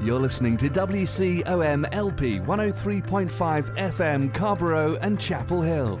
You're listening to WCOM LP 103.5 FM Carrboro and Chapel Hill.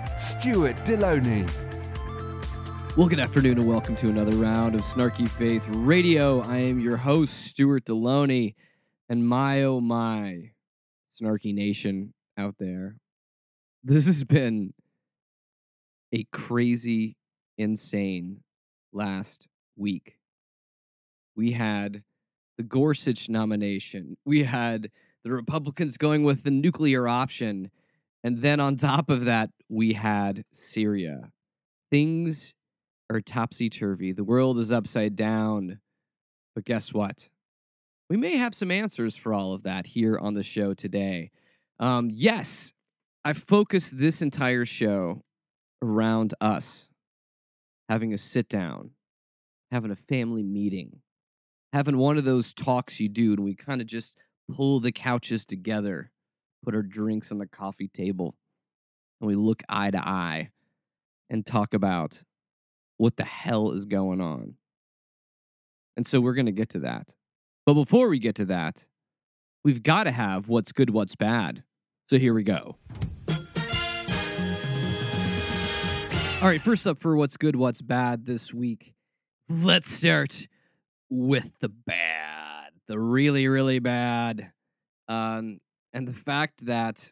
Stuart Delony. Well, good afternoon and welcome to another round of Snarky Faith Radio. I am your host, Stuart Delony, and my oh my, Snarky Nation out there. This has been a crazy, insane last week. We had the Gorsuch nomination, we had the Republicans going with the nuclear option. And then on top of that, we had Syria. Things are topsy turvy. The world is upside down. But guess what? We may have some answers for all of that here on the show today. Um, yes, I focused this entire show around us having a sit down, having a family meeting, having one of those talks you do, and we kind of just pull the couches together put our drinks on the coffee table and we look eye to eye and talk about what the hell is going on. And so we're going to get to that. But before we get to that, we've got to have what's good, what's bad. So here we go. All right, first up for what's good, what's bad this week, let's start with the bad, the really, really bad. Um, and the fact that,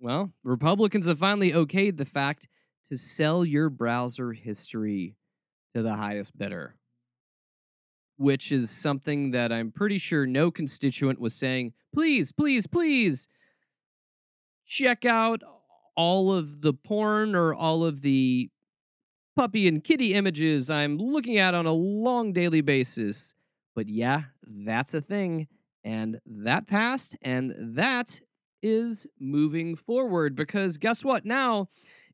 well, Republicans have finally okayed the fact to sell your browser history to the highest bidder, which is something that I'm pretty sure no constituent was saying, please, please, please check out all of the porn or all of the puppy and kitty images I'm looking at on a long daily basis. But yeah, that's a thing. And that passed, and that is moving forward because guess what? Now,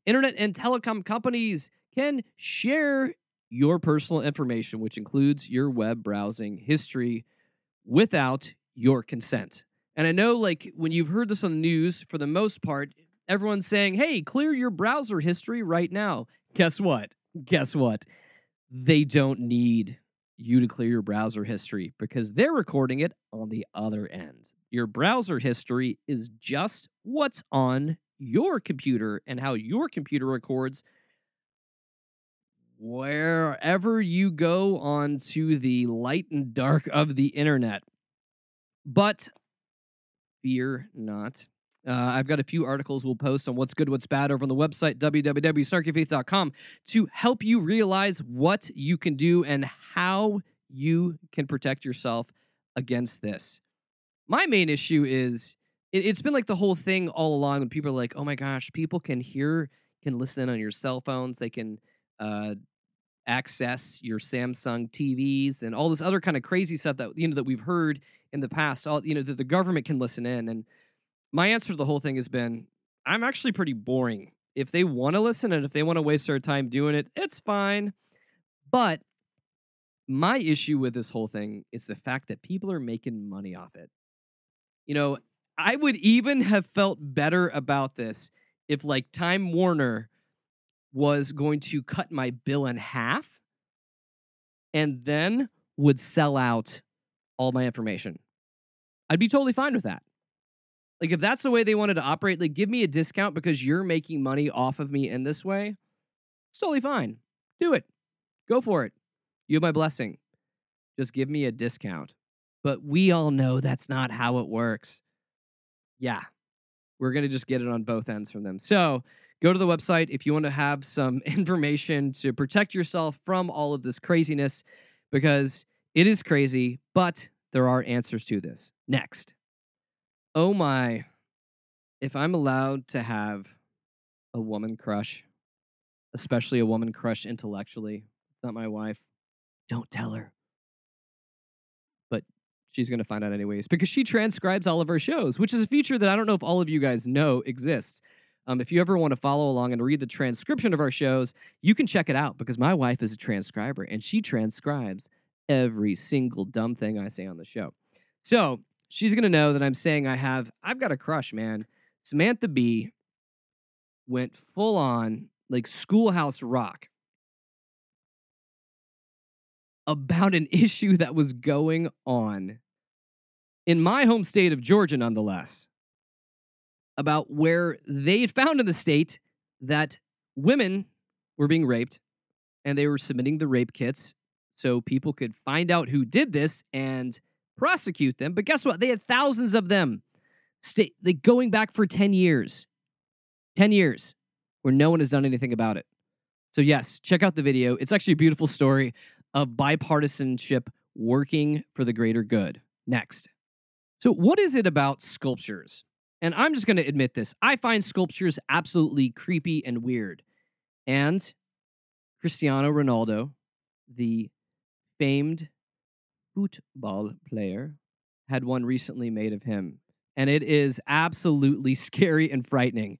internet and telecom companies can share your personal information, which includes your web browsing history, without your consent. And I know, like, when you've heard this on the news, for the most part, everyone's saying, hey, clear your browser history right now. Guess what? Guess what? They don't need you to clear your browser history because they're recording it on the other end. Your browser history is just what's on your computer and how your computer records wherever you go onto the light and dark of the internet. But fear not. Uh, I've got a few articles we'll post on what's good, what's bad over on the website, www.snarkyfaith.com, to help you realize what you can do and how you can protect yourself against this. My main issue is it, has been like the whole thing all along when people are like, oh my gosh, people can hear, can listen on your cell phones, they can uh, access your Samsung TVs and all this other kind of crazy stuff that, you know, that we've heard in the past, all, you know, that the government can listen in. And my answer to the whole thing has been I'm actually pretty boring. If they want to listen and if they want to waste their time doing it, it's fine. But my issue with this whole thing is the fact that people are making money off it. You know, I would even have felt better about this if, like, Time Warner was going to cut my bill in half and then would sell out all my information. I'd be totally fine with that. Like if that's the way they wanted to operate, like give me a discount because you're making money off of me in this way. It's totally fine. Do it. Go for it. You have my blessing. Just give me a discount. But we all know that's not how it works. Yeah. We're going to just get it on both ends from them. So go to the website if you want to have some information to protect yourself from all of this craziness because it is crazy, but there are answers to this. Next. Oh my. If I'm allowed to have a woman crush, especially a woman crush intellectually, it's not my wife, don't tell her. She's going to find out anyways because she transcribes all of our shows, which is a feature that I don't know if all of you guys know exists. Um, if you ever want to follow along and read the transcription of our shows, you can check it out because my wife is a transcriber and she transcribes every single dumb thing I say on the show. So she's going to know that I'm saying I have, I've got a crush, man. Samantha Bee went full on like schoolhouse rock about an issue that was going on in my home state of Georgia, nonetheless about where they had found in the state that women were being raped and they were submitting the rape kits so people could find out who did this and prosecute them. But guess what? They had thousands of them stay, like going back for 10 years. 10 years where no one has done anything about it. So, yes, check out the video. It's actually a beautiful story of bipartisanship working for the greater good. Next. So, what is it about sculptures and I'm just going to admit this I find sculptures absolutely creepy and weird. And Cristiano Ronaldo, the famed football player, had one recently made of him. And it is absolutely scary and frightening.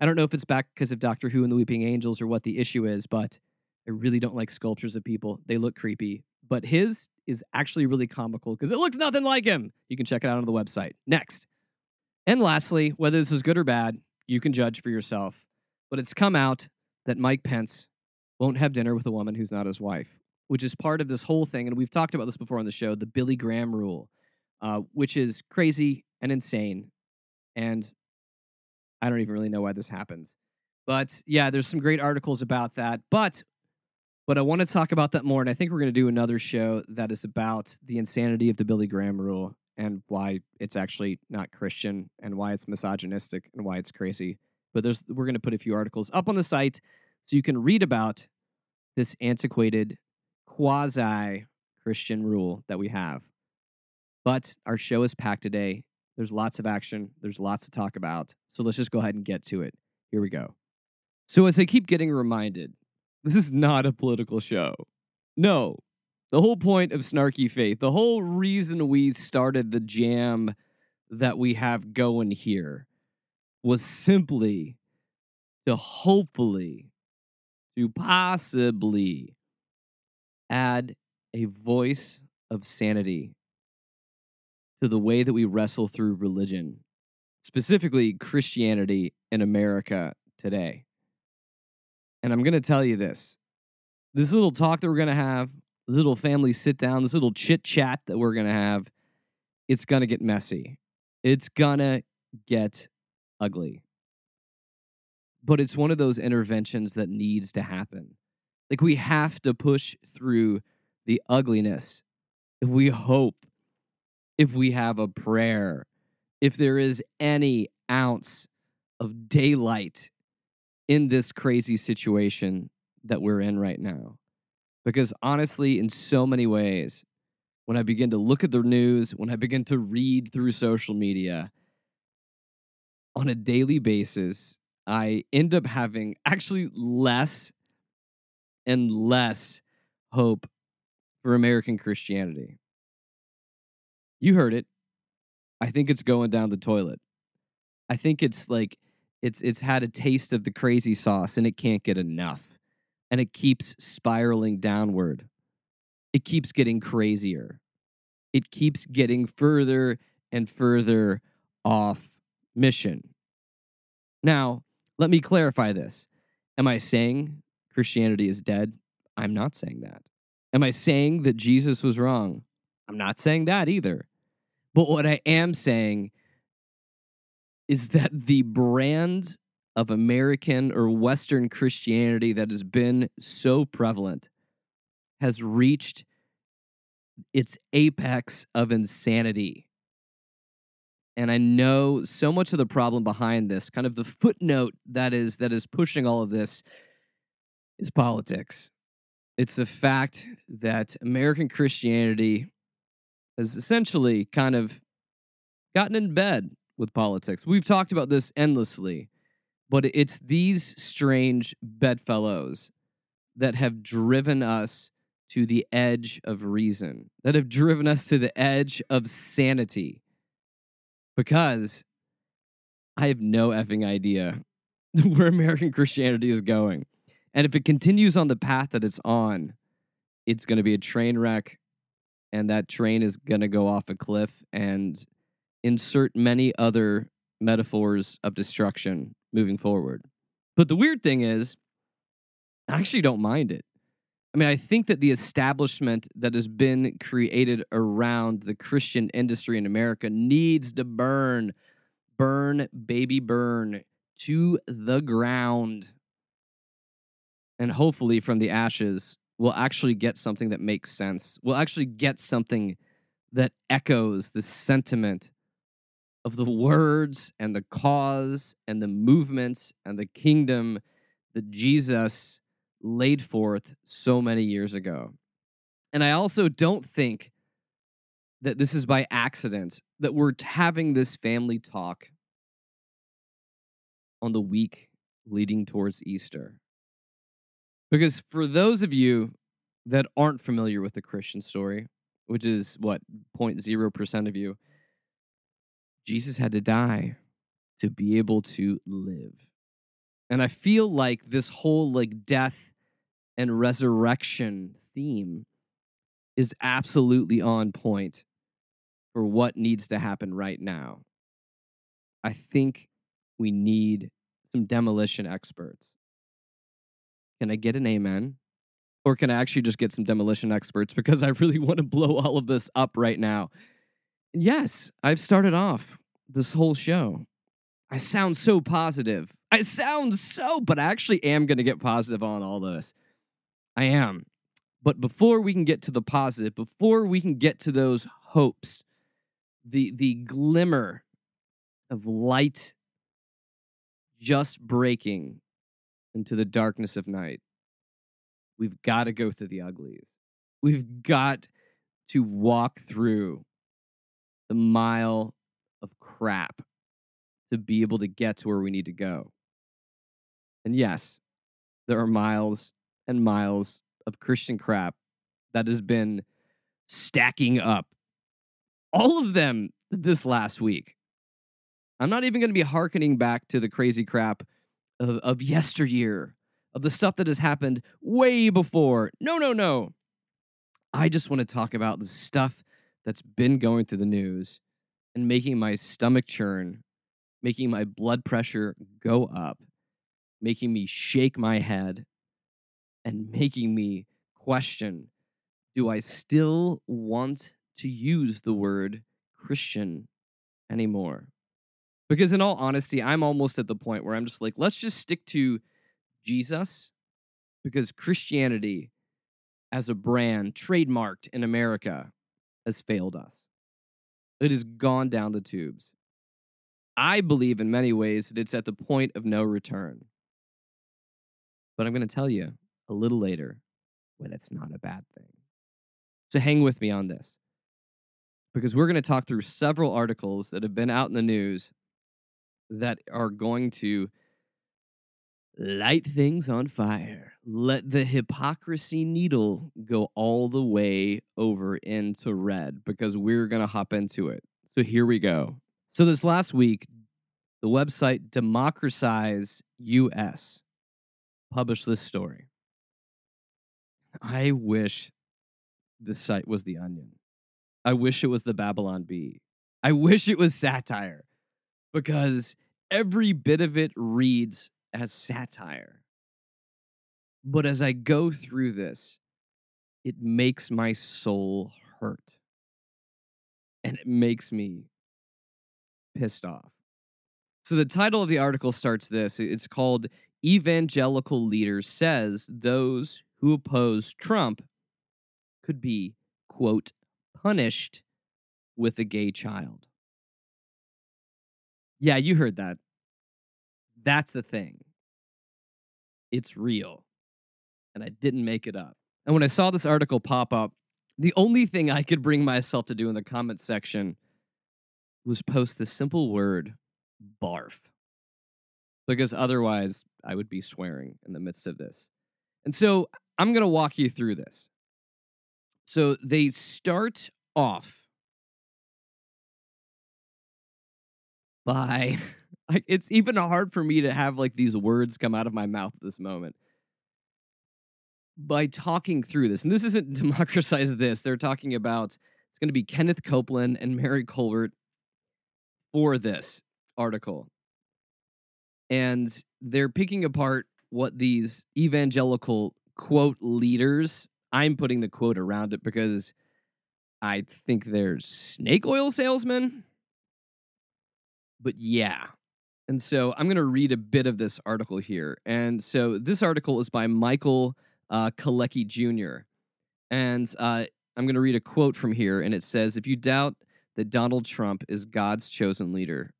I don't know if it's back because of Doctor Who and the Weeping Angels or what the issue is, but I really don't like sculptures of people. They look creepy. But his is actually really comical because it looks nothing like him. You can check it out on the website. Next. And lastly, whether this is good or bad, you can judge for yourself. But it's come out that Mike Pence won't have dinner with a woman who's not his wife, which is part of this whole thing. And we've talked about this before on the show the Billy Graham rule, uh, which is crazy and insane. And I don't even really know why this happens. But yeah, there's some great articles about that. But but I want to talk about that more. And I think we're going to do another show that is about the insanity of the Billy Graham rule and why it's actually not Christian and why it's misogynistic and why it's crazy. But there's we're going to put a few articles up on the site so you can read about this antiquated quasi Christian rule that we have. But our show is packed today. There's lots of action, there's lots to talk about. So let's just go ahead and get to it. Here we go. So as I keep getting reminded, this is not a political show. No, the whole point of Snarky Faith, the whole reason we started the jam that we have going here was simply to hopefully, to possibly add a voice of sanity to the way that we wrestle through religion, specifically Christianity in America today. And I'm going to tell you this this little talk that we're going to have this little family sit down, this little chit chat that we're going to have, it's going to get messy. It's going to get ugly. But it's one of those interventions that needs to happen. Like we have to push through the ugliness if we hope, if we have a prayer, if there is any ounce of daylight in this crazy situation that we're in right now. Because honestly, in so many ways, when I begin to look at the news, when I begin to read through social media on a daily basis, I end up having actually less and less hope for American Christianity. You heard it. I think it's going down the toilet. I think it's like it's it's had a taste of the crazy sauce and it can't get enough and it keeps spiraling downward. It keeps getting crazier. It keeps getting further and further off mission. Now, let me clarify this. Am I saying Christianity is dead? I'm not saying that. Am I saying that Jesus was wrong? I'm not saying that either. But what I am saying is that the brand of American or Western Christianity that has been so prevalent has reached its apex of insanity. And I know so much of the problem behind this, kind of the footnote that is that is pushing all of this is politics. It's the fact that American Christianity has essentially kind of gotten in bed with politics. We've talked about this endlessly but it's these strange bedfellows that have driven us to the edge of reason, that have driven us to the edge of sanity. Because I have no effing idea where American Christianity is going. And if it continues on the path that it's on, it's going to be a train wreck, and that train is going to go off a cliff and insert many other metaphors of destruction moving forward. But the weird thing is, I actually don't mind it. I mean, I think that the establishment that has been created around the Christian industry in America needs to burn, burn, baby, burn to the ground. And hopefully, from the ashes, we'll actually get something that makes sense. We'll actually get something that echoes the sentiment of the words and the cause and the movements and the kingdom that Jesus laid forth so many years ago. And I also don't think that this is by accident that we're having this family talk on the week leading towards Easter. Because for those of you that aren't familiar with the Christian story, which is what 0.0% of you, Jesus had to die to be able to live. And I feel like this whole like death and resurrection theme is absolutely on point for what needs to happen right now. I think we need some demolition experts. Can I get an amen? Or can I actually just get some demolition experts because I really want to blow all of this up right now? Yes, I've started off this whole show. I sound so positive. I sound so, but I actually am going to get positive on all this. I am. But before we can get to the positive, before we can get to those hopes, the the glimmer of light just breaking into the darkness of night, we've got to go through the uglies. We've got to walk through the mile of crap to be able to get to where we need to go. And yes, there are miles and miles of Christian crap that has been stacking up. All of them this last week. I'm not even going to be hearkening back to the crazy crap of, of yesteryear, of the stuff that has happened way before. No, no, no. I just want to talk about the stuff that's been going through the news and making my stomach churn, making my blood pressure go up, making me shake my head, and making me question do I still want to use the word Christian anymore? Because, in all honesty, I'm almost at the point where I'm just like, let's just stick to Jesus because Christianity as a brand trademarked in America has failed us. It has gone down the tubes. I believe in many ways that it's at the point of no return. But I'm going to tell you a little later when it's not a bad thing. So hang with me on this because we're going to talk through several articles that have been out in the news that are going to light things on fire. Let the hypocrisy needle go all the way over into red because we're going to hop into it. So here we go. So this last week, the website Democratize US published this story. I wish the site was The Onion. I wish it was the Babylon Bee. I wish it was satire because every bit of it reads as satire. But as I go through this, it makes my soul hurt. And it makes me pissed off. So the title of the article starts this. It's called Evangelical Leader Says Those Who Oppose Trump Could Be, quote, punished with a gay child. Yeah, you heard that. That's the thing. It's real. And I didn't make it up. And when I saw this article pop up, the only thing I could bring myself to do in the comment section was post the simple word barf. Because otherwise, I would be swearing in the midst of this. And so I'm going to walk you through this. So they start off by like it's even hard for me to have like these words come out of my mouth at this moment. By talking through this and this isn't democratize this they're talking about it's going to be kenneth copeland and mary colbert for this article. And they're picking apart what these evangelical quote leaders i'm putting the quote around it because i think they're snake oil salesmen. But yeah. And so I'm going to read a bit of this article here. And so this article is by Michael uh, Kalecki Jr. And uh, I'm going to read a quote from here. And it says If you doubt that Donald Trump is God's chosen leader,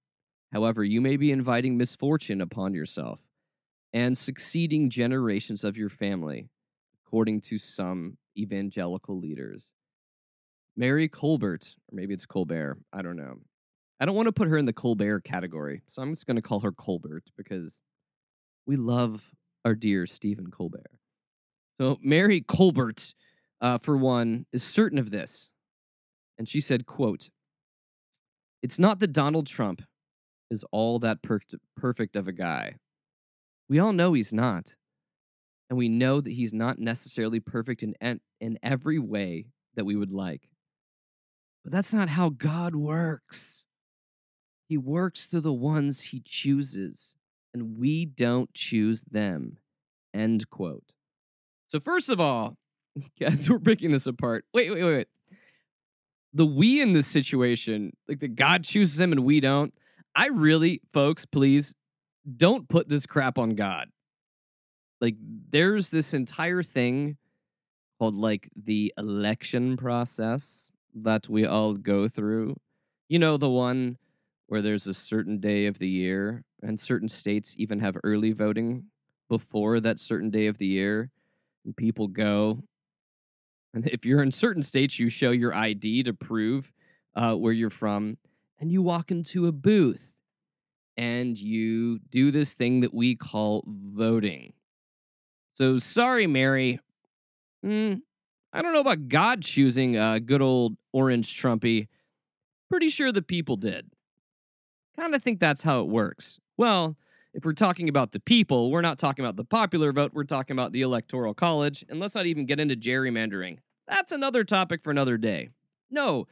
however, you may be inviting misfortune upon yourself and succeeding generations of your family, according to some evangelical leaders. Mary Colbert, or maybe it's Colbert, I don't know, I don't want to put her in the Colbert category, so I'm just going to call her Colbert because we love our dear Stephen Colbert. So Mary Colbert, uh, for one, is certain of this, and she said, "quote It's not that Donald Trump is all that per- perfect of a guy. We all know he's not, and we know that he's not necessarily perfect in en- in every way that we would like. But that's not how God works." He works through the ones he chooses, and we don't choose them. End quote. So, first of all, as we're breaking this apart, wait, wait, wait, wait. The we in this situation, like the God chooses him and we don't. I really, folks, please don't put this crap on God. Like, there's this entire thing called like the election process that we all go through. You know, the one where there's a certain day of the year, and certain states even have early voting before that certain day of the year, and people go. And if you're in certain states, you show your ID to prove uh, where you're from, and you walk into a booth and you do this thing that we call voting. So, sorry, Mary. Mm, I don't know about God choosing a good old orange Trumpy. Pretty sure the people did. Kind of think that's how it works. Well, if we're talking about the people, we're not talking about the popular vote, we're talking about the electoral college. And let's not even get into gerrymandering. That's another topic for another day. No.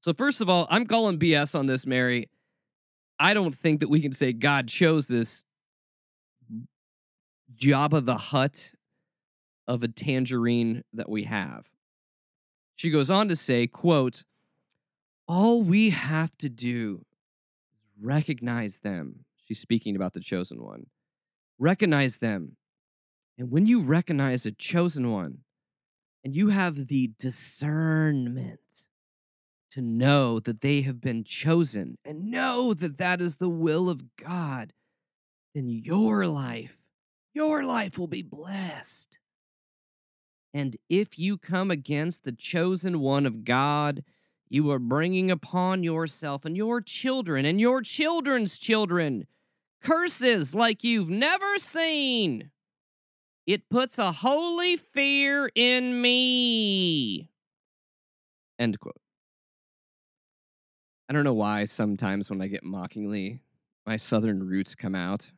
So, first of all, I'm calling BS on this, Mary. I don't think that we can say God chose this Jabba the Hutt of a tangerine that we have. She goes on to say, quote, all we have to do recognize them. She's speaking about the chosen one. Recognize them. And when you recognize a chosen one and you have the discernment to know that they have been chosen and know that that is the will of God, then your life, your life will be blessed. And if you come against the chosen one of God, you are bringing upon yourself and your children and your children's children curses like you've never seen. It puts a holy fear in me. End quote. I don't know why sometimes when I get mockingly, my southern roots come out,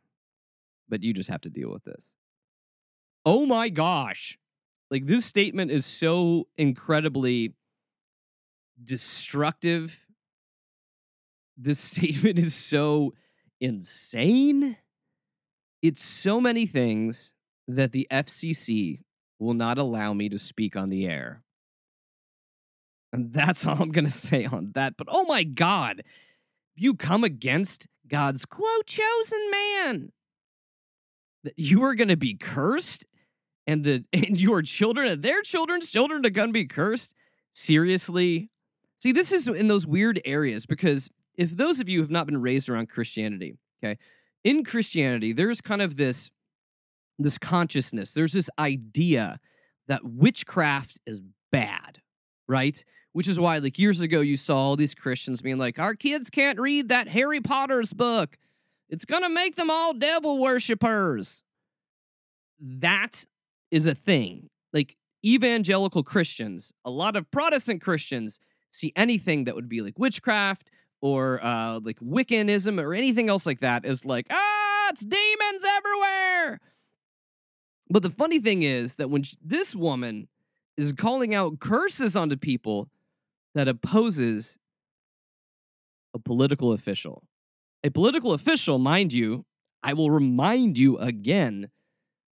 but you just have to deal with this. Oh my gosh. Like this statement is so incredibly destructive. This statement is so insane. It's so many things that the FCC will not allow me to speak on the air. And that's all I'm going to say on that. But oh my God, you come against God's quote chosen man, that you are going to be cursed and the and your children and their children's children are going to be cursed. Seriously? See, this is in those weird areas because if those of you have not been raised around Christianity, okay, in Christianity, there's kind of this this consciousness, there's this idea that witchcraft is bad, right? Which is why, like years ago, you saw all these Christians being like, our kids can't read that Harry Potter's book. It's to make them all devil worshippers. That is a thing. Like, evangelical Christians, a lot of Protestant Christians see anything that would be like witchcraft or uh, like Wiccanism or anything else like that as like, ah, it's demons everywhere. But the funny thing is that when sh- this woman is calling out curses onto people that opposes a political official, a political official, mind you, I will remind you again,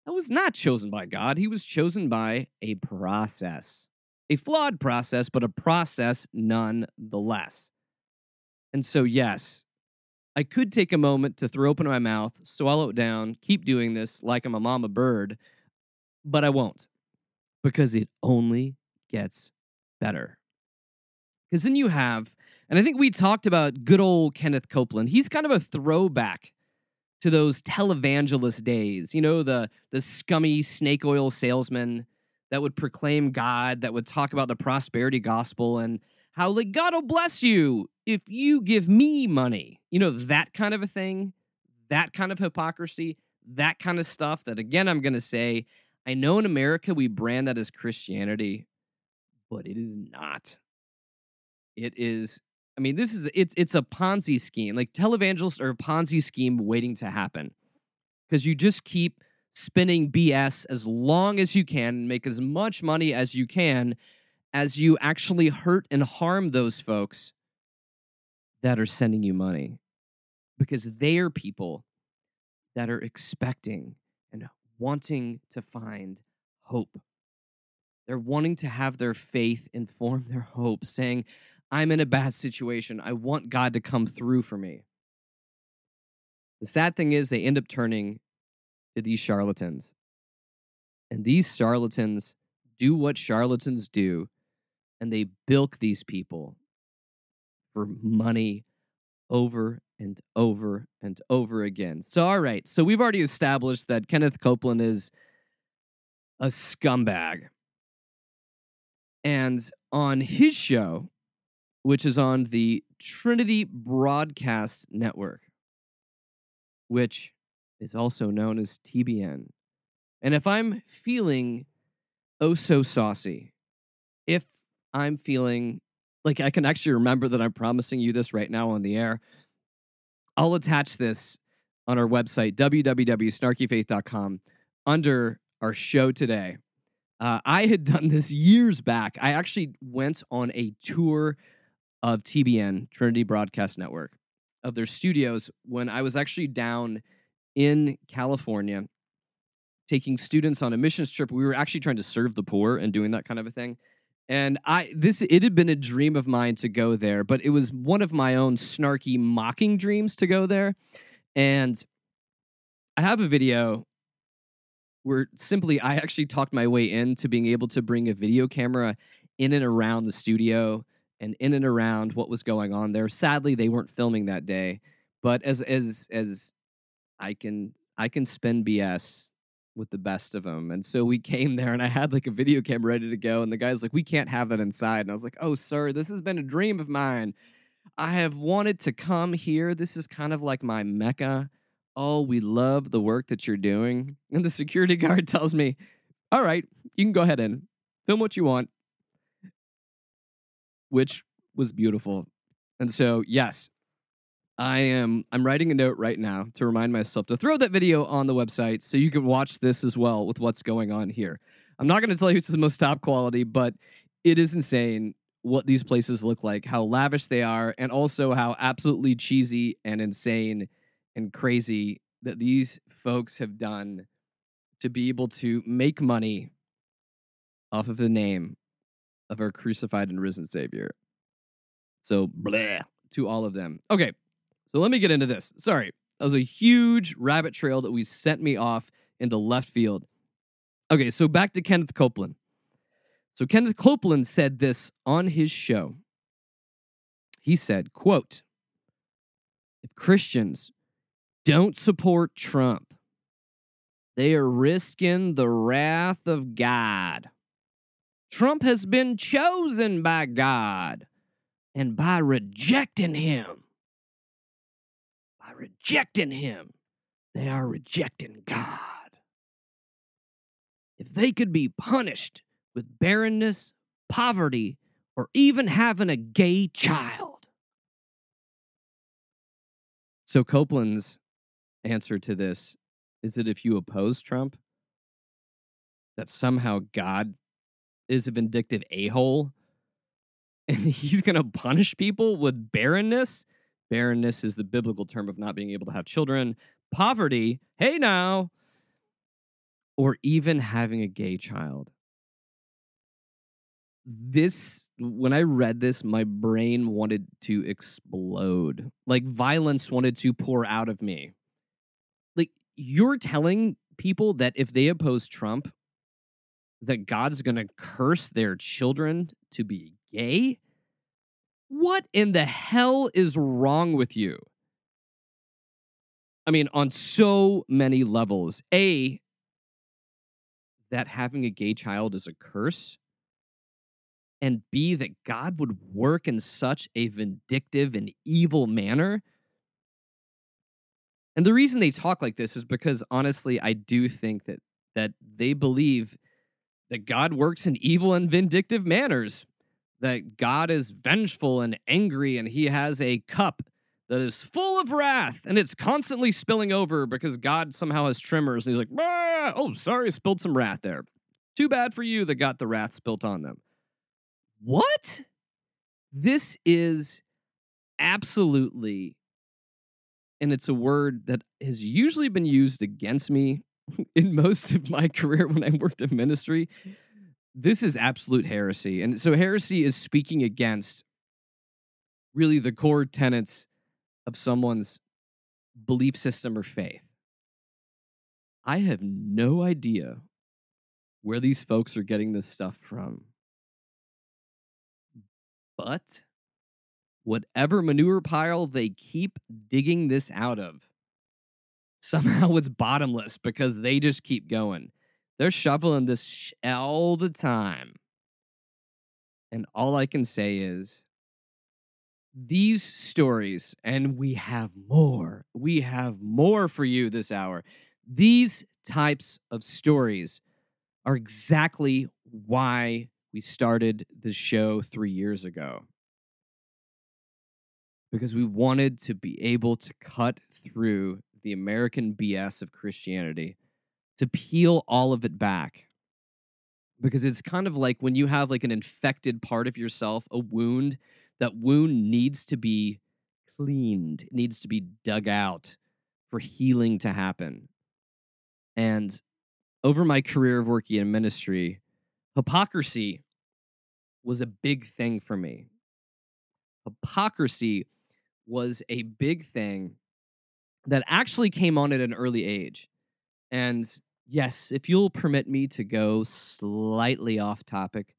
that was not chosen by God. He was chosen by a process, a flawed process, but a process nonetheless. And so, yes, I could take a moment to throw open my mouth, swallow it down, keep doing this like I'm a mama bird, but I won't because it only gets better. Because then you have, and I think we talked about good old Kenneth Copeland. He's kind of a throwback to those televangelist days, you know, the the scummy snake oil salesman that would proclaim God, that would talk about the prosperity gospel and how like God will bless you if you give me money. You know, that kind of a thing, that kind of hypocrisy, that kind of stuff that again I'm going to say, I know in America we brand that as Christianity, but it is not. It is I mean, this is it's it's a Ponzi scheme. Like televangelists are a Ponzi scheme waiting to happen. Because you just keep spinning BS as long as you can, make as much money as you can, as you actually hurt and harm those folks that are sending you money. Because they are people that are expecting and wanting to find hope. They're wanting to have their faith inform their hope, saying, I'm in a bad situation. I want God to come through for me. The sad thing is, they end up turning to these charlatans. And these charlatans do what charlatans do, and they bilk these people for money over and over and over again. So, all right. So, we've already established that Kenneth Copeland is a scumbag. And on his show, which is on the Trinity Broadcast Network, which is also known as TBN. And if I'm feeling oh so saucy, if I'm feeling like I can actually remember that I'm promising you this right now on the air, I'll attach this on our website, www.snarkyfaith.com, under our show today. Uh, I had done this years back. I actually went on a tour of TBN, Trinity Broadcast Network, of their studios when I was actually down in California taking students on a missions trip. We were actually trying to serve the poor and doing that kind of a thing. And I this it had been a dream of mine to go there, but it was one of my own snarky mocking dreams to go there. And I have a video where simply I actually talked my way into being able to bring a video camera in and around the studio and in and around what was going on there. Sadly, they weren't filming that day, but as as as I can I can spin BS with the best of them. And so we came there and I had like a video camera ready to go and the guy's like we can't have that inside. And I was like, "Oh, sir, this has been a dream of mine. I have wanted to come here. This is kind of like my mecca. Oh, we love the work that you're doing." And the security guard tells me, "All right, you can go ahead and film what you want which was beautiful. And so, yes, I am I'm writing a note right now to remind myself to throw that video on the website so you can watch this as well with what's going on here. I'm not going to tell you it's the most top quality, but it is insane what these places look like, how lavish they are, and also how absolutely cheesy and insane and crazy that these folks have done to be able to make money off of the name of our crucified and risen Savior. So, bleh to all of them. Okay, so let me get into this. Sorry, that was a huge rabbit trail that we sent me off into left field. Okay, so back to Kenneth Copeland. So Kenneth Copeland said this on his show. He said, quote, if Christians don't support Trump, they are risking the wrath of God. Trump has been chosen by God. And by rejecting him, by rejecting him, they are rejecting God. If they could be punished with barrenness, poverty, or even having a gay child. So Copeland's answer to this is that if you oppose Trump, that somehow God is a vindictive a hole and he's going to punish people with barrenness. Barrenness is the biblical term of not being able to have children, poverty, hey now, or even having a gay child. This, when I read this, my brain wanted to explode. Like violence wanted to pour out of me. Like, you're telling people that if they oppose Trump, that God's going to curse their children to be gay? What in the hell is wrong with you? I mean, on so many levels. A, that having a gay child is a curse. And B, that God would work in such a vindictive and evil manner. And the reason they talk like this is because honestly, I do think that that they believe that God works in evil and vindictive manners, that God is vengeful and angry, and he has a cup that is full of wrath and it's constantly spilling over because God somehow has tremors. and he's like, oh, sorry, I spilled some wrath there. Too bad for you that got the wrath spilt on them. What? This is absolutely, and it's a word that has usually been used against me in most of my career when I worked in ministry. This is absolute heresy. And so heresy is speaking against really the core tenets of someone's belief system or faith. I have no idea where these folks are getting this stuff from. But whatever manure pile they keep digging this out of, somehow it's bottomless because they just keep going. They're shoveling this sh- all the time. And all I can say is these stories, and we have more, we have more for you this hour. These types of stories are exactly why we started the show three years ago. Because we wanted to be able to cut through the American BS of Christianity, to peel all of it back. Because it's kind of like when you have like an infected part of yourself, a wound, that wound needs to be cleaned, it needs to be dug out for healing to happen. And over my career of working in ministry, hypocrisy was a big thing for me. Hypocrisy was a big thing that actually came on at an early age. And yes, if you'll permit me to go slightly off topic,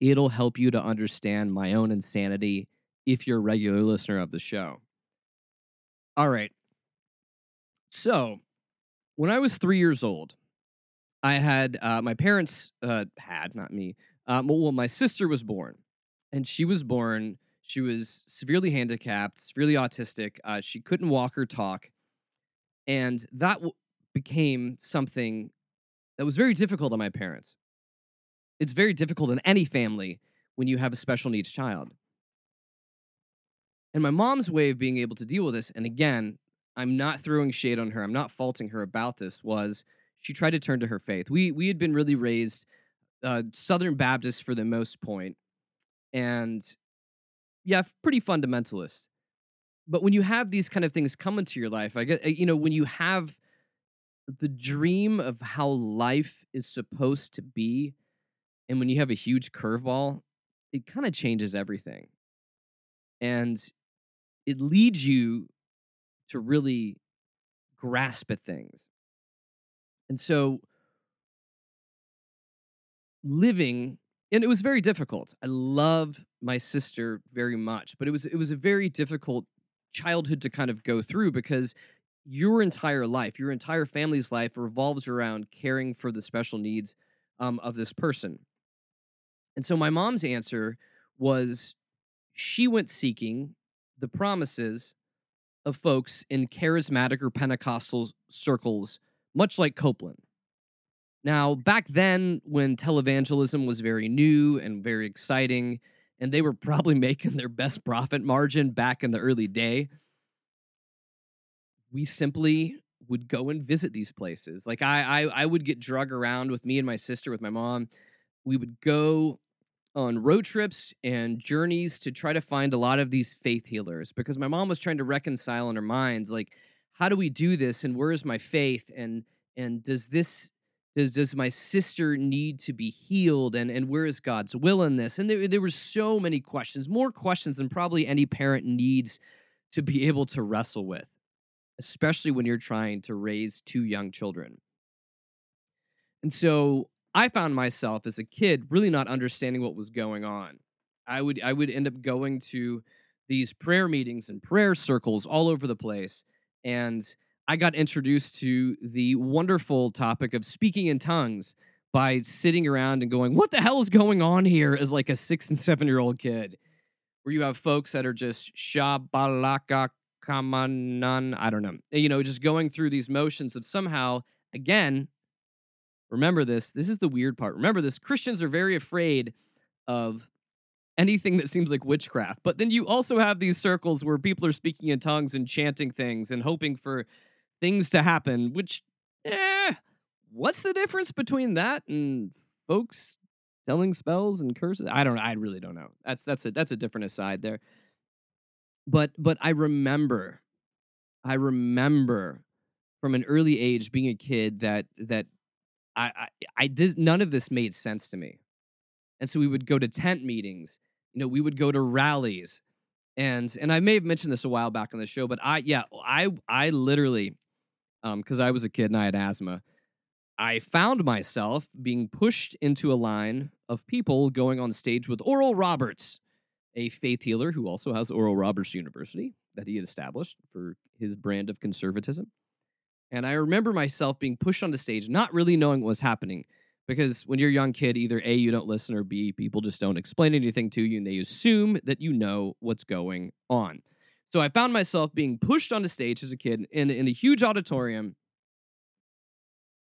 it'll help you to understand my own insanity if you're a regular listener of the show. All right. So, when I was three years old, I had uh, my parents uh, had, not me. Um, well, my sister was born, and she was born. She was severely handicapped, severely autistic. Uh, she couldn't walk or talk, and that w- became something that was very difficult on my parents. It's very difficult in any family when you have a special needs child. And my mom's way of being able to deal with this, and again, I'm not throwing shade on her, I'm not faulting her about this, was she tried to turn to her faith. We we had been really raised uh, Southern Baptist for the most point, and yeah, pretty fundamentalist. But when you have these kind of things come into your life, I get you know when you have the dream of how life is supposed to be, and when you have a huge curveball, it kind of changes everything, and it leads you to really grasp at things. And so living and it was very difficult. I love my sister very much, but it was it was a very difficult childhood to kind of go through because your entire life, your entire family's life revolves around caring for the special needs um, of this person. And so my mom's answer was she went seeking the promises of folks in charismatic or Pentecostal circles, much like Copeland. Now, back then, when televangelism was very new and very exciting, and they were probably making their best profit margin back in the early day, we simply would go and visit these places. Like I, I, I would get drug around with me and my sister, with my mom. We would go on road trips and journeys to try to find a lot of these faith healers because my mom was trying to reconcile in her minds, like, how do we do this, and where is my faith, and and does this does does my sister need to be healed and and where is god's will in this and there, there were so many questions more questions than probably any parent needs to be able to wrestle with especially when you're trying to raise two young children and so i found myself as a kid really not understanding what was going on i would i would end up going to these prayer meetings and prayer circles all over the place and I got introduced to the wonderful topic of speaking in tongues by sitting around and going, What the hell is going on here as like a six and seven year old kid? Where you have folks that are just shabalaka kamanan, I don't know, you know, just going through these motions of somehow, again, remember this, this is the weird part. Remember this, Christians are very afraid of anything that seems like witchcraft. But then you also have these circles where people are speaking in tongues and chanting things and hoping for things to happen, which, eh, what's the difference between that and folks telling spells and curses? I don't. I really don't know. That's that's a that's a different aside there. But but I remember, I remember from an early age being a kid that that I I, I this none of this made sense to me, and so we would go to tent meetings. You know, we would go to rallies and and I may have mentioned this a while back on the show, but I yeah I I literally um, because I was a kid and I had asthma. I found myself being pushed into a line of people going on stage with Oral Roberts, a faith healer who also has Oral Roberts University that he had established for his brand of conservatism. And I remember myself being pushed onto stage, not really knowing what was happening. Because when you're a young kid, either A, you don't listen, or B, people just don't explain anything to you and they assume that you know what's going on. So I found myself being pushed onto stage as a kid in, in a huge auditorium.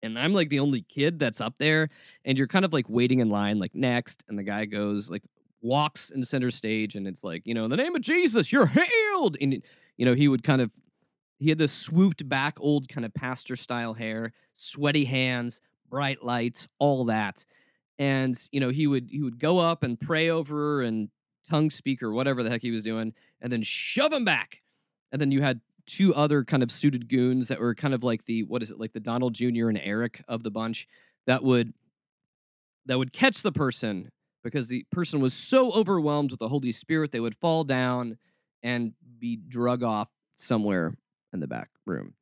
And I'm like the only kid that's up there. And you're kind of like waiting in line, like next. And the guy goes, like, walks in center stage. And it's like, you know, in the name of Jesus, you're healed. And, you know, he would kind of, he had this swooped back, old kind of pastor style hair, sweaty hands, bright lights, all that. And, you know, he would, he would go up and pray over and tongue speak or whatever the heck he was doing and then shove him back. And then you had two other kind of suited goons that were kind of like the what is it like the Donald Jr. and Eric of the bunch that would that would catch the person because the person was so overwhelmed with the Holy Spirit they would fall down and be drug off somewhere in the back room.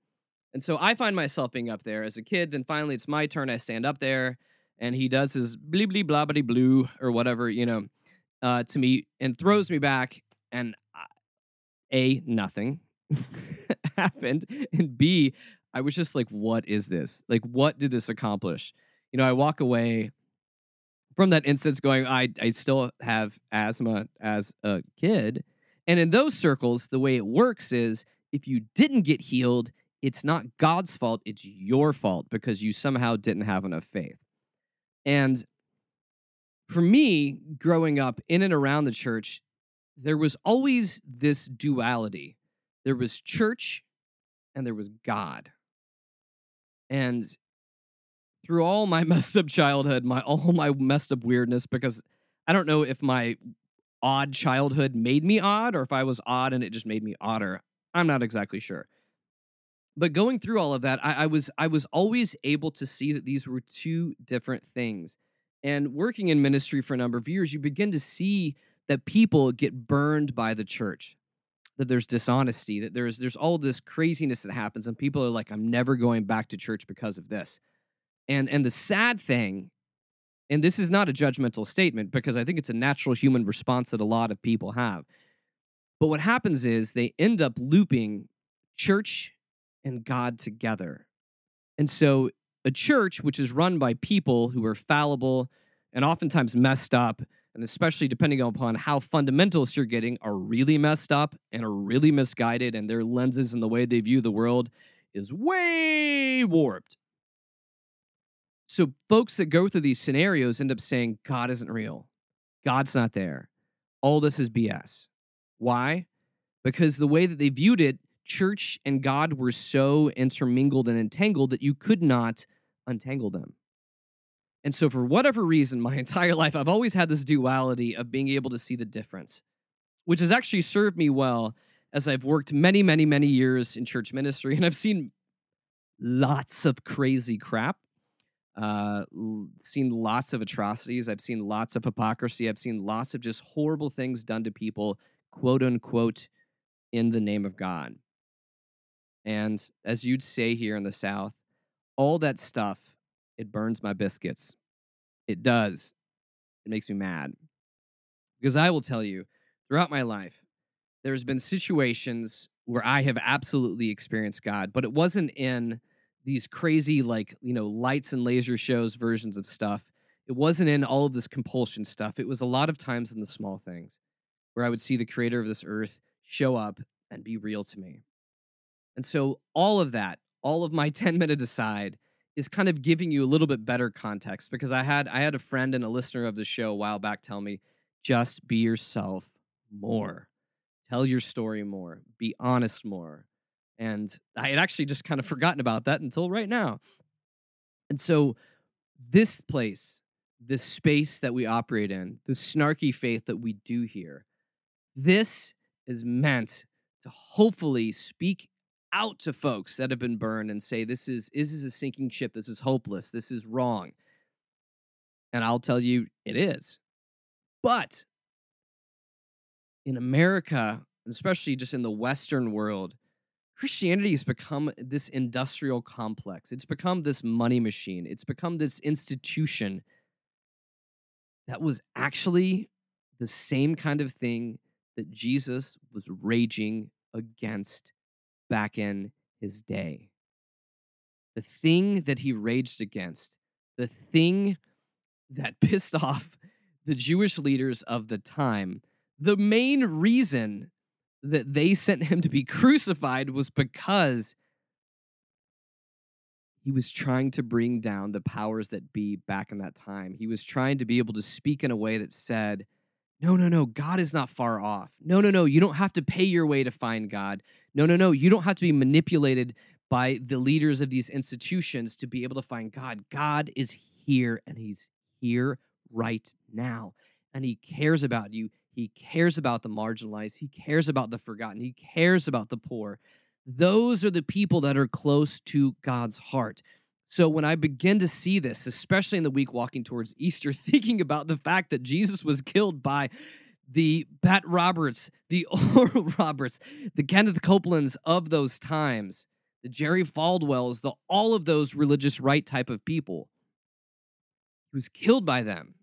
And so I find myself being up there as a kid. Then finally, it's my turn. I stand up there, and he does his blee blee blah blah blue or whatever you know uh, to me and throws me back, and a, nothing happened. And B, I was just like, what is this? Like, what did this accomplish? You know, I walk away from that instance going, I, I still have asthma as a kid. And in those circles, the way it works is if you didn't get healed, it's not God's fault, it's your fault because you somehow didn't have enough faith. And for me, growing up in and around the church, there was always this duality there was church and there was God. And through all my messed up childhood, my all my messed up weirdness, because I don't know if my odd childhood made me odd or if I was odd and it just made me odder. I'm not exactly sure. But going through all of that, I, I was I was always able to see that these were two different things. And working in ministry for a number of years, you begin to see that people get burned by the church that there's dishonesty that there's there's all this craziness that happens and people are like i'm never going back to church because of this and and the sad thing and this is not a judgmental statement because i think it's a natural human response that a lot of people have but what happens is they end up looping church and god together. And so a church which is run by people who are fallible and oftentimes messed up and especially depending upon how fundamentalists you're getting are really messed up and are really misguided and their lenses and the way they view the world is way warped So folks that go through these scenarios end up saying God isn't real. God's not there. All this is BS. Why? Because the way that they viewed it, church and God were so intermingled and entangled that you could not untangle them. And so, for whatever reason, my entire life, I've always had this duality of being able to see the difference, which has actually served me well as I've worked many, many, many years in church ministry. And I've seen lots of crazy crap, uh, seen lots of atrocities. I've seen lots of hypocrisy. I've seen lots of just horrible things done to people, quote unquote, in the name of God. And as you'd say here in the South, all that stuff, it burns my biscuits. It does. It makes me mad. Because I will tell you, throughout my life, there's been situations where I have absolutely experienced God, but it wasn't in these crazy, like, you know, lights and laser shows versions of stuff. It wasn't in all of this compulsion stuff. It was a lot of times in the small things where I would see the creator of this earth show up and be real to me. And so, all of that, all of my 10 minute aside, is kind of giving you a little bit better context because I had I had a friend and a listener of the show a while back tell me just be yourself more. Tell your story more. Be honest more. And I had actually just kind of forgotten about that until right now. And so this place, this space that we operate in, the snarky faith that we do here, this is meant to hopefully speak out to folks that have been burned and say this is this is a sinking ship. This is hopeless. This is wrong. And i'll tell you it is. But in america especially just in the western world christianity has become this industrial complex it's become this money machine it's become this institution that was actually the same kind of thing that jesus was raging against back in his day. The thing that he raged against, the thing that pissed off the Jewish leaders of the time, the main reason that they sent him to be crucified was because he was trying to bring down the powers that be back in that time. He was trying to be able to speak in a way that said, no, no, no, God is not far off. No, no, no, you don't have to pay your way to find God. No, no, no, you don't have to be manipulated by the leaders of these institutions to be able to find God. God is here and He's here right now. And He cares about you. He cares about the marginalized. He cares about the forgotten. He cares about the poor. Those are the people that are close to God's heart. So when I begin to see this, especially in the week walking towards Easter, thinking about the fact that Jesus was killed by the Pat Roberts, the Oral Roberts, the Kenneth Copelands of those times, the Jerry Falwells, the all of those religious right type of people. He was killed by them,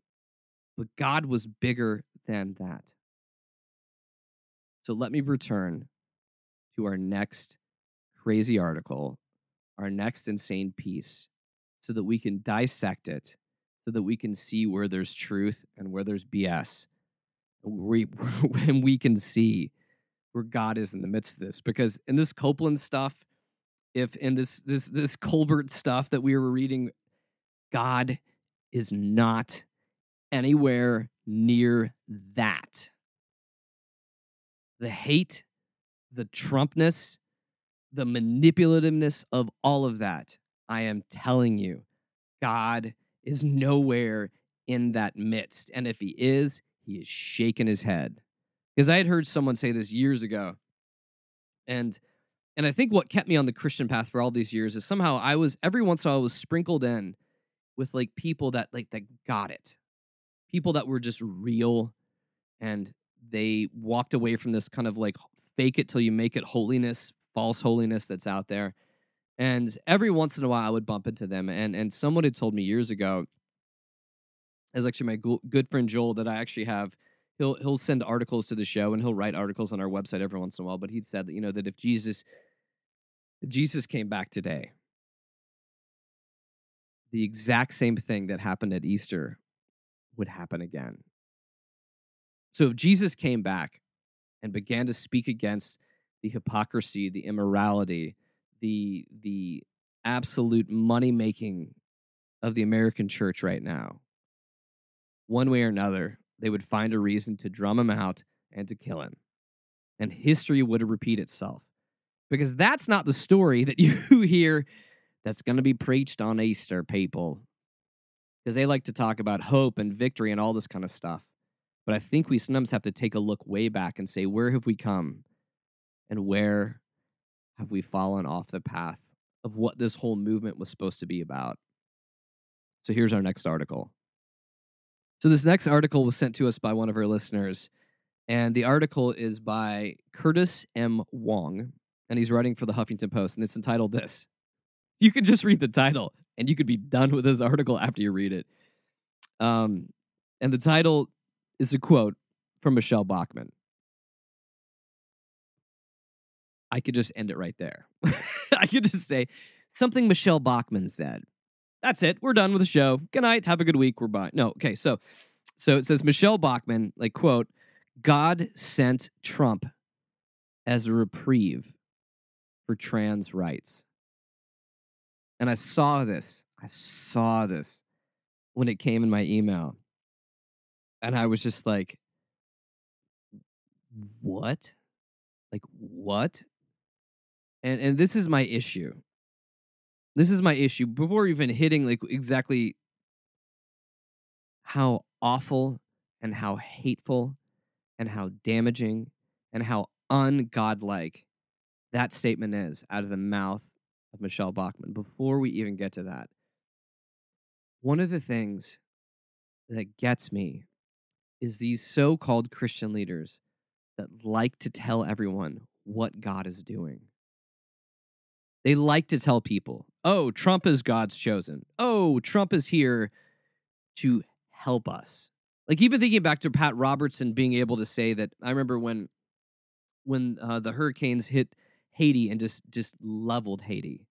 but God was bigger than that. So let me return to our next crazy article our next insane piece so that we can dissect it, so that we can see where there's truth and where there's BS. We, when we can see where God is in the midst of this. Because in this Copeland stuff, if in this this this Colbert stuff that we were reading, God is not anywhere near that. The hate, the Trumpness, the manipulativeness of all of that, I am telling you, God is nowhere in that midst. And if he is, he is shaking his head. Because I had heard someone say this years ago. And and I think what kept me on the Christian path for all these years is somehow I was every once in a while I was sprinkled in with like people that like that got it. People that were just real and they walked away from this kind of like fake it till you make it holiness false holiness that's out there. And every once in a while, I would bump into them. And and someone had told me years ago, as actually my good friend Joel, that I actually have. He'll he'll send articles to the show and he'll write articles on our website every once in a while. But he'd said that you know that if Jesus, if Jesus came back today, the exact same thing that happened at Easter would happen again. So if Jesus came back and began to speak against the hypocrisy, the immorality, the the absolute money making of the American church right now, one way or another, they would find a reason to drum him out and to kill him. And history would repeat itself. Because that's not the story that you hear that's going to be preached on Easter, people. Because they like to talk about hope and victory and all this kind of stuff. But I think we sometimes have to take a look way back and say, where have we come? And where have we fallen off the path of what this whole movement was supposed to be about? So here's our next article. So this next article was sent to us by one of our listeners, and the article is by Curtis M. Wong, and he's writing for the Huffington Post, and it's entitled This. You can just read the title, and you could be done with this article after you read it. Um, and the title is a quote from Michelle Bachmann. I could just end it right there. I could just say something Michelle Bachmann said. That's it. We're done with the show. Good night. Have a good week. We're bye. No, okay. So, so it says Michelle Bachmann, like quote, God sent Trump as a reprieve for trans rights. And I saw this. I saw this when it came in my email. And I was just like, what? Like, what? And and this is my issue. This is my issue. Before even hitting like exactly how awful and how hateful and how damaging and how ungodlike that statement is out of the mouth of Michelle Bachmann. Before we even get to that, one of the things that gets me is these so called Christian leaders that like to tell everyone what God is doing. They like to tell people, oh, Trump is God's chosen. Oh, Trump is here to help us. Like even thinking back to Pat Robertson being able to say that I remember when when uh, the hurricanes hit Haiti and just just leveled Haiti.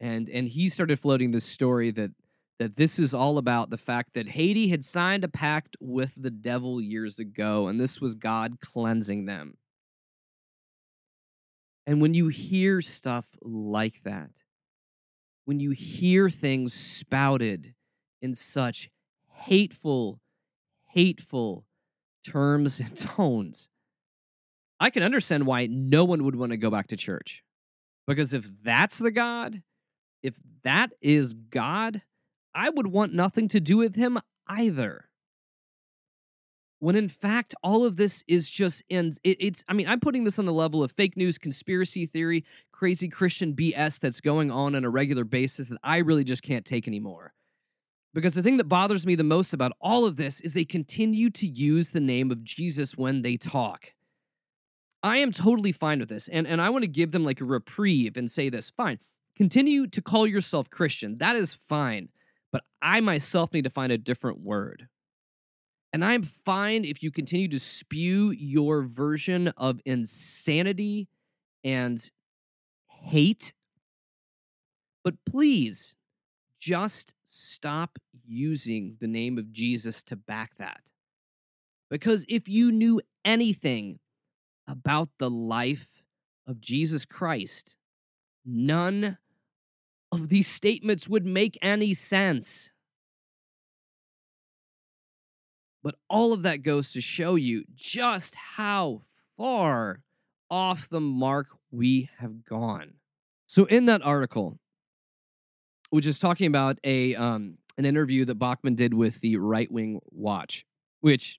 And and he started floating this story that that this is all about the fact that Haiti had signed a pact with the devil years ago and this was God cleansing them. And when you hear stuff like that, when you hear things spouted in such hateful, hateful terms and tones, I can understand why no one would want to go back to church. Because if that's the God, if that is God, I would want nothing to do with him either. When in fact all of this is just in it, it's i mean i'm putting this on the level of fake news conspiracy theory crazy christian bs that's going on on a regular basis that i really just can't take anymore. Because the thing that bothers me the most about all of this is they continue to use the name of jesus when they talk i am totally fine with this and, and i want to give them like a reprieve and say this fine continue to call yourself christian that is fine but i myself need to find a different word and I'm fine if you continue to spew your version of insanity and hate. But please just stop using the name of Jesus to back that. Because if you knew anything about the life of Jesus Christ, none of these statements would make any sense. But all of that goes to show you just how far off the mark we have gone. So in that article, which is talking about a um, an interview that Bachmann did with the Right Wing Watch, which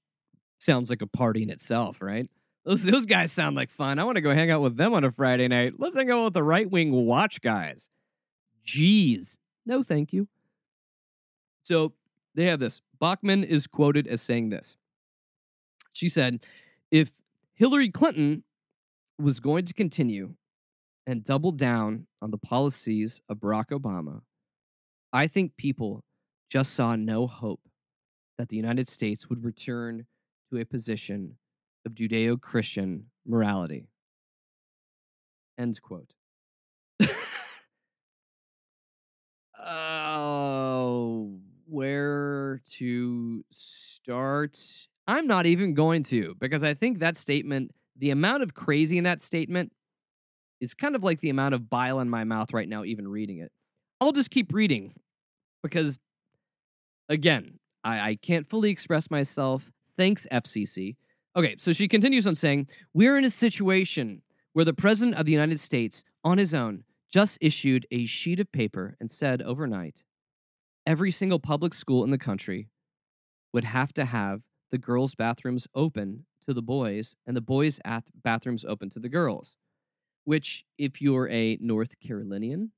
sounds like a party in itself, right? Those those guys sound like fun. I want to go hang out with them on a Friday night. Let's hang out with the Right Wing Watch guys. Jeez, no, thank you. So they have this. Bachmann is quoted as saying this. She said, if Hillary Clinton was going to continue and double down on the policies of Barack Obama, I think people just saw no hope that the United States would return to a position of Judeo Christian morality. End quote. oh where to start. I'm not even going to because I think that statement, the amount of crazy in that statement is kind of like the amount of bile in my mouth right now, even reading it. I'll just keep reading because again, I, I can't fully express myself. Thanks, FCC. Okay, so she continues on saying, We're in a situation where the President of the United States, on his own, just issued a sheet of paper and said overnight, every single public school in the country would have to have the girls' bathrooms open to the boys and the boys' ath- bathrooms open to the girls. Which, if you're a North Carolinian,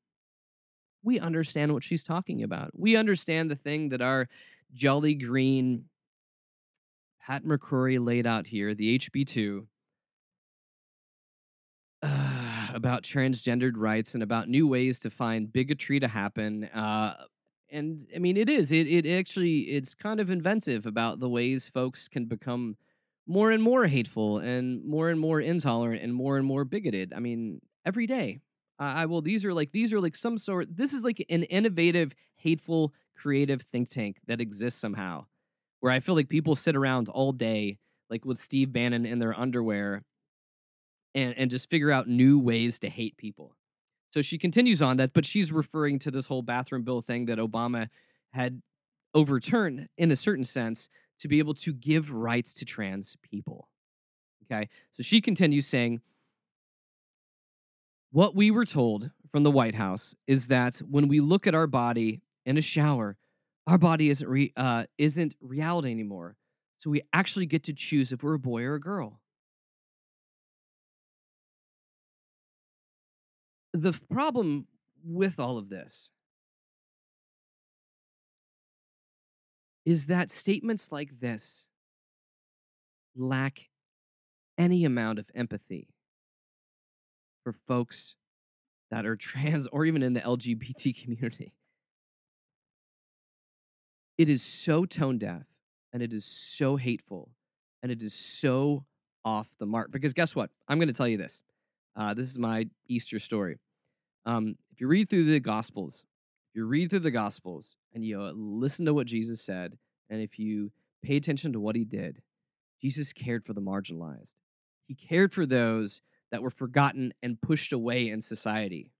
we understand what she's talking about. We understand the thing that our jolly green Pat McCrory laid out here, the HB2, uh, about transgendered rights and about new ways to find bigotry to happen. Uh, and I mean, it is. It it actually it's kind of inventive about the ways folks can become more and more hateful and more and more intolerant and more and more bigoted. I mean, every day. I, I will. These are like these are like some sort. This is like an innovative, hateful, creative think tank that exists somehow, where I feel like people sit around all day, like with Steve Bannon in their underwear, and and just figure out new ways to hate people. So she continues on that, but she's referring to this whole bathroom bill thing that Obama had overturned in a certain sense to be able to give rights to trans people. Okay. So she continues saying, What we were told from the White House is that when we look at our body in a shower, our body isn't, re- uh, isn't reality anymore. So we actually get to choose if we're a boy or a girl. the problem with all of this is that statements like this lack any amount of empathy for folks that are trans or even in the LGBT community. It is so tone deaf and it is so hateful and it is so off the mark. Because guess what? I'm going to tell you this. Uh, this is my Easter story. Um, if you read through the Gospels, if you read through the Gospels and you uh, listen to what Jesus said, and if you pay attention to what he did, Jesus cared for the marginalized. He cared for those that were forgotten and pushed away in society.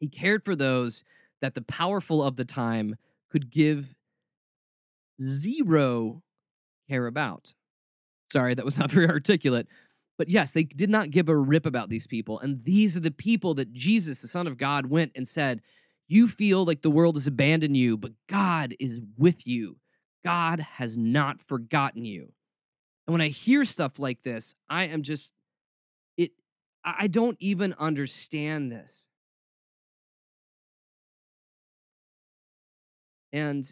He cared for those that the powerful of the time could give zero care about. Sorry, that was not very articulate, but yes, they did not give a rip about these people. And these are the people that Jesus, the Son of God, went and said, You feel like the world has abandoned you, but God is with you. God has not forgotten you. And when I hear stuff like this, I am just, it, I don't even understand this. And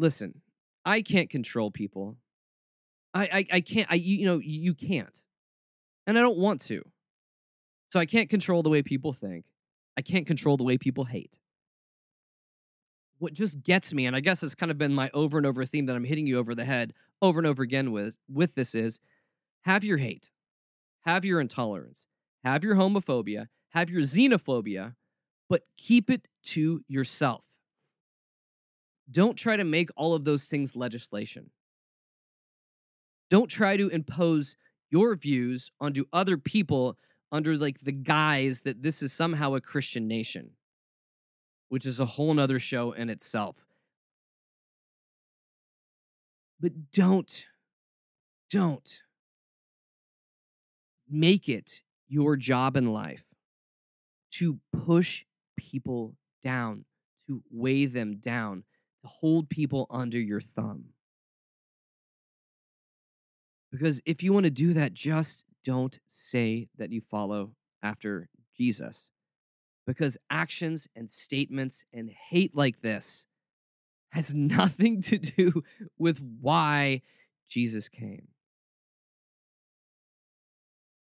listen, I can't control people. I, I, I can't, I, you know, you can't and I don't want to. So I can't control the way people think. I can't control the way people hate. What just gets me, and I guess it's kind of been my over and over theme that I'm hitting you over the head over and over again with, with this is have your hate, have your intolerance, have your homophobia, have your xenophobia, but keep it to yourself. Don't try to make all of those things legislation. Don't try to impose your views onto other people under like the guise that this is somehow a Christian nation, which is a whole nother show in itself. But don't, don't make it your job in life to push people down, to weigh them down, to hold people under your thumb. Because if you want to do that, just don't say that you follow after Jesus. Because actions and statements and hate like this has nothing to do with why Jesus came.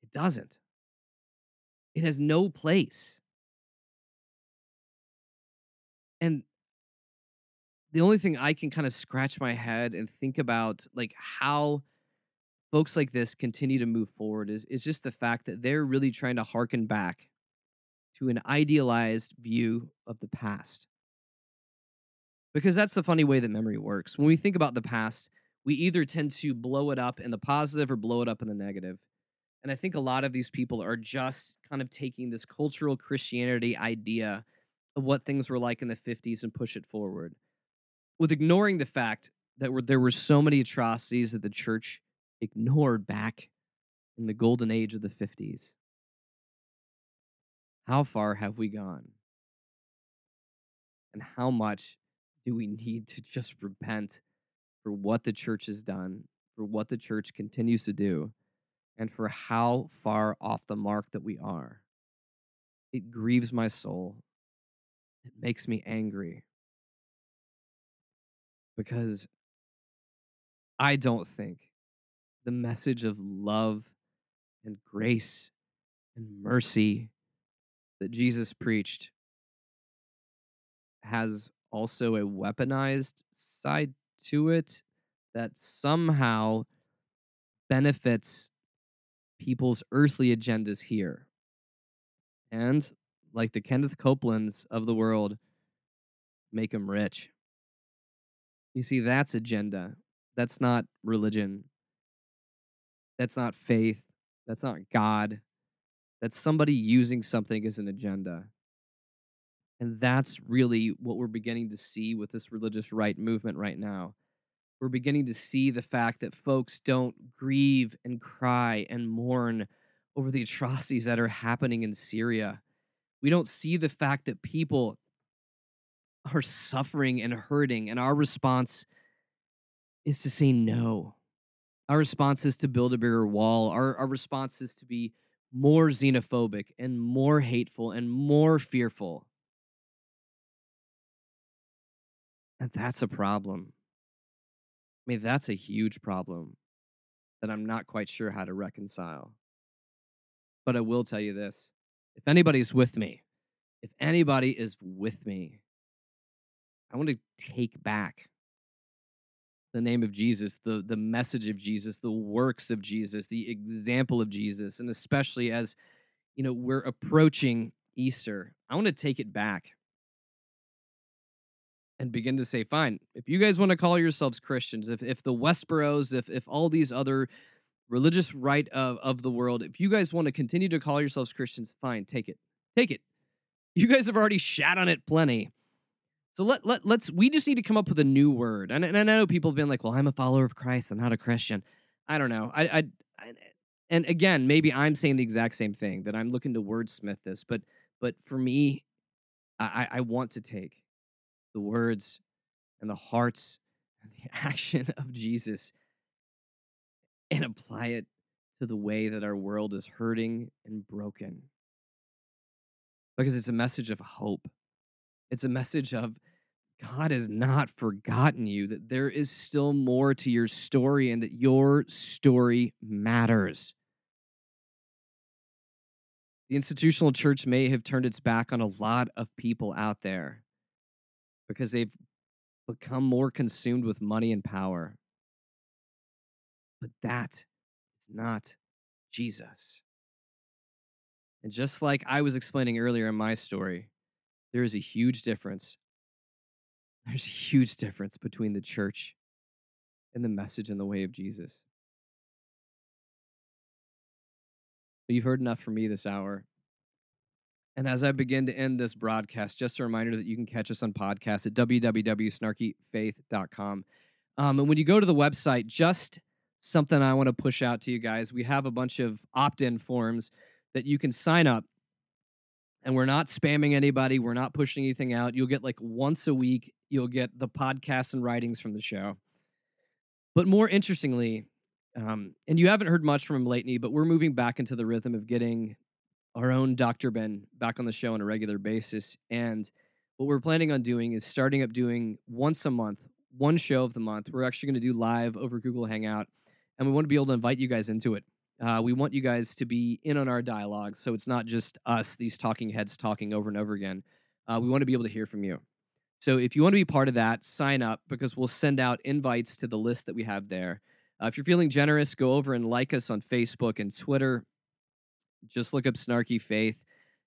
It doesn't. It has no place. And the only thing I can kind of scratch my head and think about, like, how folks like this continue to move forward is is just the fact that they're really trying to harken back to an idealized view of the past. Because that's the funny way that memory works. When we think about the past, we either tend to blow it up in the positive or blow it up in the negative. And I think a lot of these people are just kind of taking this cultural Christianity idea of what things were like in the 50s and push it forward with ignoring the fact that there were so many atrocities that the church ignored back in the golden age of the 50s. How far have we gone? And how much do we need to just repent for what the church has done, for what the church continues to do, and for how far off the mark that we are? It grieves my soul. It makes me angry because I don't think the message of love and grace and mercy that Jesus preached has also a weaponized side to it that somehow benefits people's earthly agendas here. And like the Kenneth Copelands of the world, make them rich. You see, that's agenda. That's not religion. That's not faith. That's not God. That's somebody using something as an agenda. And that's really what we're beginning to see with this religious right movement right now. We're beginning to see the fact that folks don't grieve and cry and mourn over the atrocities that are happening in Syria. We don't see the fact that people are suffering and hurting, and our response is to say no. Our response is to build a bigger wall. Our, our response is to be more xenophobic and more hateful and more fearful. And that's a problem. I mean, that's a huge problem that I'm not quite sure how to reconcile. But I will tell you this if anybody's with me, if anybody is with me, I want to take back the name of Jesus, the, the message of Jesus, the works of Jesus, the example of Jesus, and especially as you know we're approaching Easter, I want to take it back and begin to say, fine, if you guys want to call yourselves Christians, if if the Westboros, if if all these other religious right of, of the world, if you guys want to continue to call yourselves Christians, fine, take it. Take it. You guys have already shat on it plenty. So let, let let's we just need to come up with a new word. And, and I know people have been like, "Well, I'm a follower of Christ. I'm not a Christian." I don't know. I, I, I and again, maybe I'm saying the exact same thing that I'm looking to wordsmith this, but but for me, I, I want to take the words and the hearts and the action of Jesus and apply it to the way that our world is hurting and broken. Because it's a message of hope. It's a message of God has not forgotten you, that there is still more to your story and that your story matters. The institutional church may have turned its back on a lot of people out there because they've become more consumed with money and power. But that is not Jesus. And just like I was explaining earlier in my story, there is a huge difference there's a huge difference between the church and the message and the way of Jesus. But you've heard enough from me this hour. And as I begin to end this broadcast, just a reminder that you can catch us on podcast at www.snarkyfaith.com. Um, and when you go to the website, just something I want to push out to you guys. We have a bunch of opt in forms that you can sign up and we're not spamming anybody. We're not pushing anything out. You'll get like once a week, you'll get the podcasts and writings from the show. But more interestingly, um, and you haven't heard much from him lately, but we're moving back into the rhythm of getting our own Dr. Ben back on the show on a regular basis. And what we're planning on doing is starting up doing once a month, one show of the month. We're actually going to do live over Google Hangout, and we want to be able to invite you guys into it. Uh, we want you guys to be in on our dialogue, so it's not just us, these talking heads, talking over and over again. Uh, we want to be able to hear from you. So if you want to be part of that, sign up because we'll send out invites to the list that we have there. Uh, if you're feeling generous, go over and like us on Facebook and Twitter. Just look up Snarky Faith.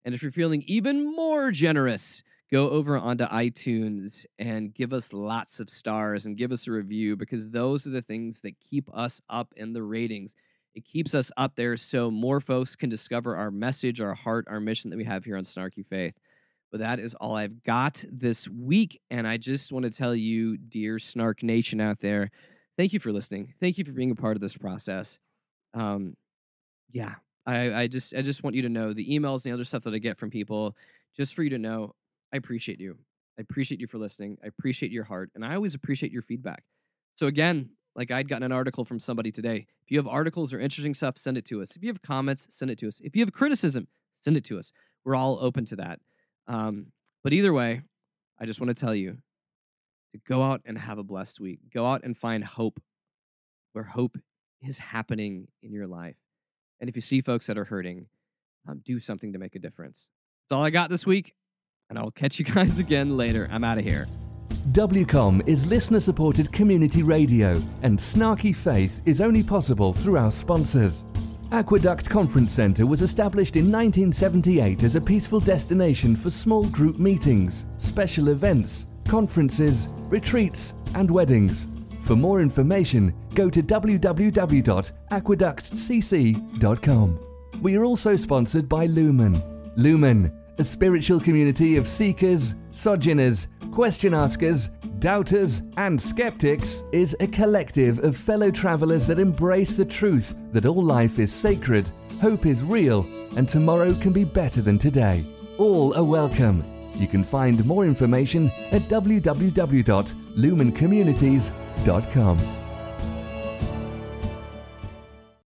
And if you're feeling even more generous, go over onto iTunes and give us lots of stars and give us a review because those are the things that keep us up in the ratings. It keeps us up there so more folks can discover our message, our heart, our mission that we have here on Snarky Faith. But that is all I've got this week. And I just want to tell you, dear Snark Nation out there, thank you for listening. Thank you for being a part of this process. Um, yeah, I, I just I just want you to know the emails and the other stuff that I get from people, just for you to know, I appreciate you. I appreciate you for listening. I appreciate your heart. And I always appreciate your feedback. So again, like I'd gotten an article from somebody today. If you have articles or interesting stuff, send it to us. If you have comments, send it to us. If you have criticism, send it to us. We're all open to that. Um, but either way, I just want to tell you to go out and have a blessed week. Go out and find hope where hope is happening in your life. And if you see folks that are hurting, um, do something to make a difference. That's all I got this week. And I'll catch you guys again later. I'm out of here. WCOM is listener supported community radio, and Snarky Faith is only possible through our sponsors. Aqueduct Conference Centre was established in 1978 as a peaceful destination for small group meetings, special events, conferences, retreats, and weddings. For more information, go to www.aqueductcc.com. We are also sponsored by Lumen. Lumen, a spiritual community of seekers, sojourners, question askers, doubters, and skeptics, is a collective of fellow travelers that embrace the truth that all life is sacred, hope is real, and tomorrow can be better than today. All are welcome. You can find more information at www.lumencommunities.com.